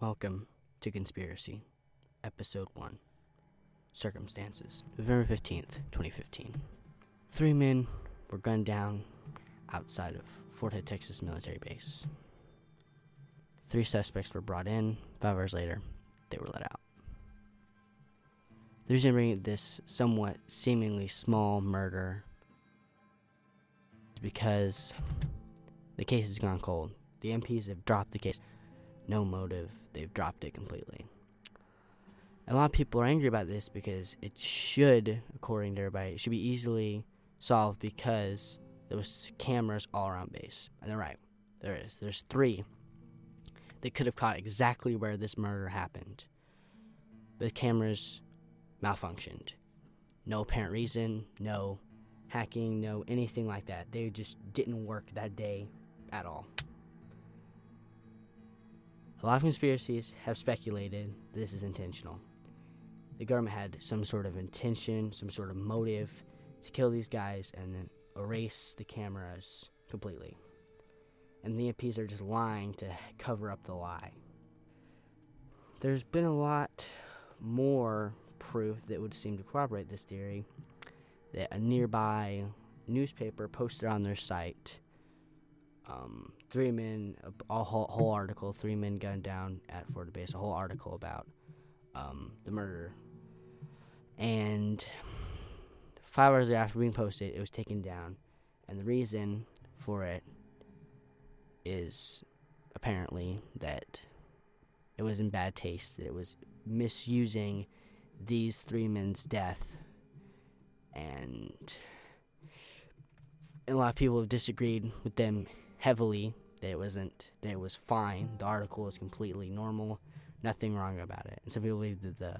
Welcome to Conspiracy, Episode 1 Circumstances, November 15th, 2015. Three men were gunned down outside of Fort Hood, Texas military base. Three suspects were brought in. Five hours later, they were let out. The reason I bring this somewhat seemingly small murder is because the case has gone cold. The MPs have dropped the case. No motive. They've dropped it completely. A lot of people are angry about this because it should, according to everybody, it should be easily solved because there was cameras all around base. And they're right. There is. There's three that could have caught exactly where this murder happened. The cameras malfunctioned. No apparent reason, no hacking, no anything like that. They just didn't work that day at all. A lot of conspiracies have speculated this is intentional. The government had some sort of intention, some sort of motive to kill these guys and then erase the cameras completely. And the MPs are just lying to cover up the lie. There's been a lot more proof that would seem to corroborate this theory that a nearby newspaper posted on their site um, three men, a whole, whole article, three men gunned down at Fort Base, a whole article about um, the murder. And five hours after being posted, it was taken down. And the reason for it is apparently that it was in bad taste, that it was misusing these three men's death. And a lot of people have disagreed with them heavily that it wasn't that it was fine. The article was completely normal, nothing wrong about it. And some people believe that the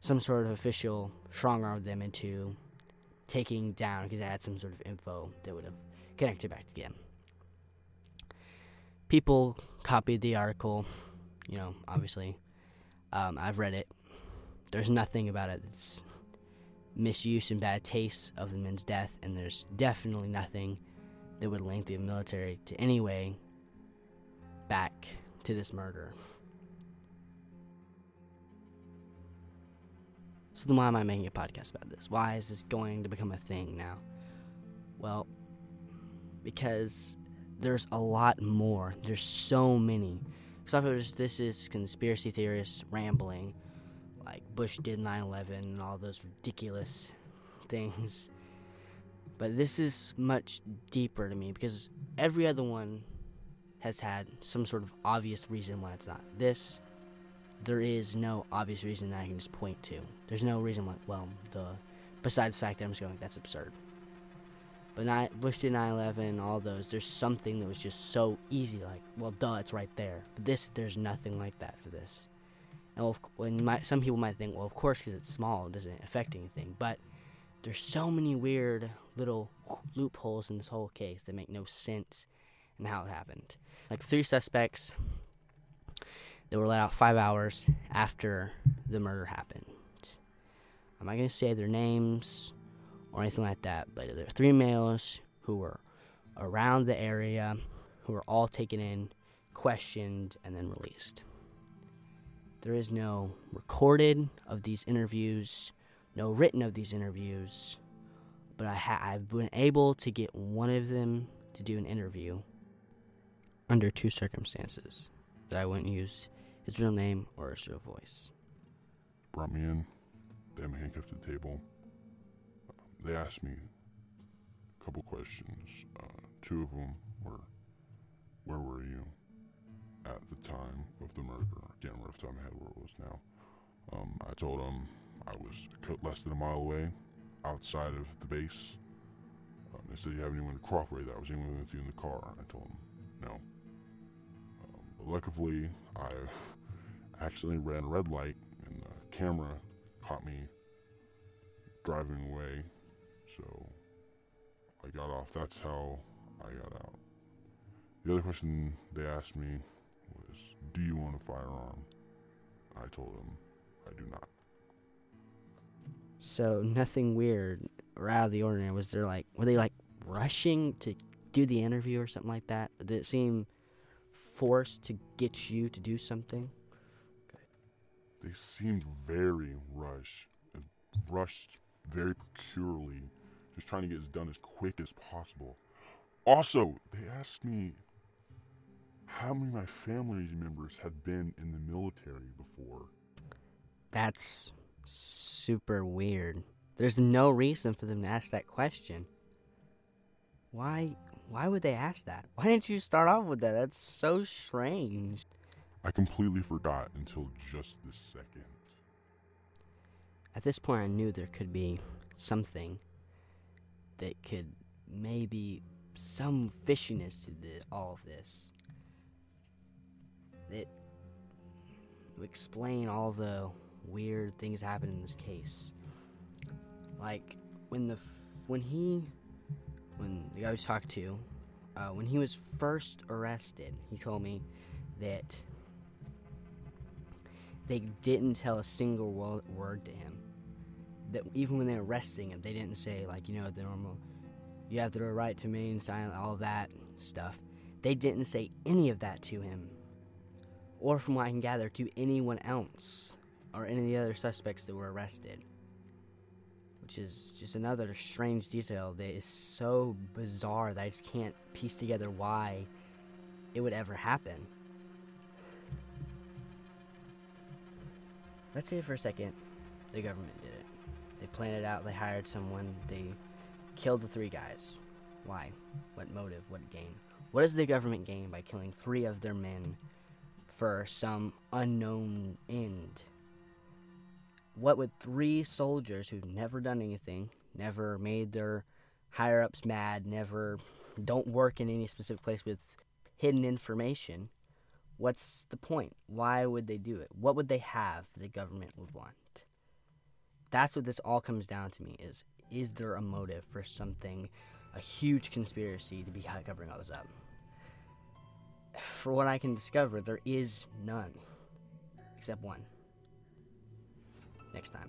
some sort of official strong armed them into taking down because it had some sort of info that would have connected back again. People copied the article, you know, obviously. Um, I've read it. There's nothing about it that's misuse and bad taste of the men's death, and there's definitely nothing that would link the military to any way back to this murder. So then why am I making a podcast about this? Why is this going to become a thing now? Well, because there's a lot more. There's so many. Of this is conspiracy theorists rambling, like Bush did 9/11 and all those ridiculous things. But this is much deeper to me because every other one has had some sort of obvious reason why it's not. This, there is no obvious reason that I can just point to. There's no reason why, well, the, besides the fact that I'm just going, that's absurd. But not, Bush did 9 11, all those, there's something that was just so easy, like, well, duh, it's right there. But this, there's nothing like that for this. And well, when my, some people might think, well, of course, because it's small, it doesn't affect anything. But there's so many weird little loopholes in this whole case that make no sense in how it happened. Like three suspects that were let out five hours after the murder happened. I'm not going to say their names or anything like that, but there are three males who were around the area who were all taken in, questioned, and then released. There is no recorded of these interviews no written of these interviews, but I ha- I've been able to get one of them to do an interview under two circumstances that I wouldn't use his real name or his real voice. Brought me in, they had me handcuffed to the table. They asked me a couple questions. Uh, two of them were, Where were you at the time of the murder? I can't remember the time I had where it was now. Um, I told them I was less than a mile away, outside of the base. Um, they said, You have anyone to cooperate that? Was even with you in the car. I told them, No. Um, but luckily, I accidentally ran a red light, and the camera caught me driving away. So I got off. That's how I got out. The other question they asked me was, Do you want a firearm? I told them, I do not. So nothing weird or out of the ordinary. Was there like were they like rushing to do the interview or something like that? Did it seem forced to get you to do something? they seemed very rushed, and rushed very peculiarly, just trying to get this done as quick as possible. Also, they asked me how many of my family members had been in the military before. That's super weird. There's no reason for them to ask that question. Why why would they ask that? Why didn't you start off with that? That's so strange. I completely forgot until just this second. At this point I knew there could be something that could maybe some fishiness to the, all of this. That would explain all the weird things happen in this case. Like when the when he when the guy was talked to, uh, when he was first arrested, he told me that they didn't tell a single wo- word to him. That even when they were arresting him, they didn't say like you know the normal, you have the right to remain silent, all that stuff. They didn't say any of that to him, or from what I can gather, to anyone else or any of the other suspects that were arrested which is just another strange detail that is so bizarre that I just can't piece together why it would ever happen. Let's say for a second the government did it. They planned it out, they hired someone, they killed the three guys. Why? What motive? What gain? What does the government gain by killing three of their men for some unknown end? What would three soldiers who've never done anything, never made their higher ups mad, never don't work in any specific place with hidden information, what's the point? Why would they do it? What would they have the government would want? That's what this all comes down to me is is there a motive for something a huge conspiracy to be covering all this up? For what I can discover, there is none. Except one next time.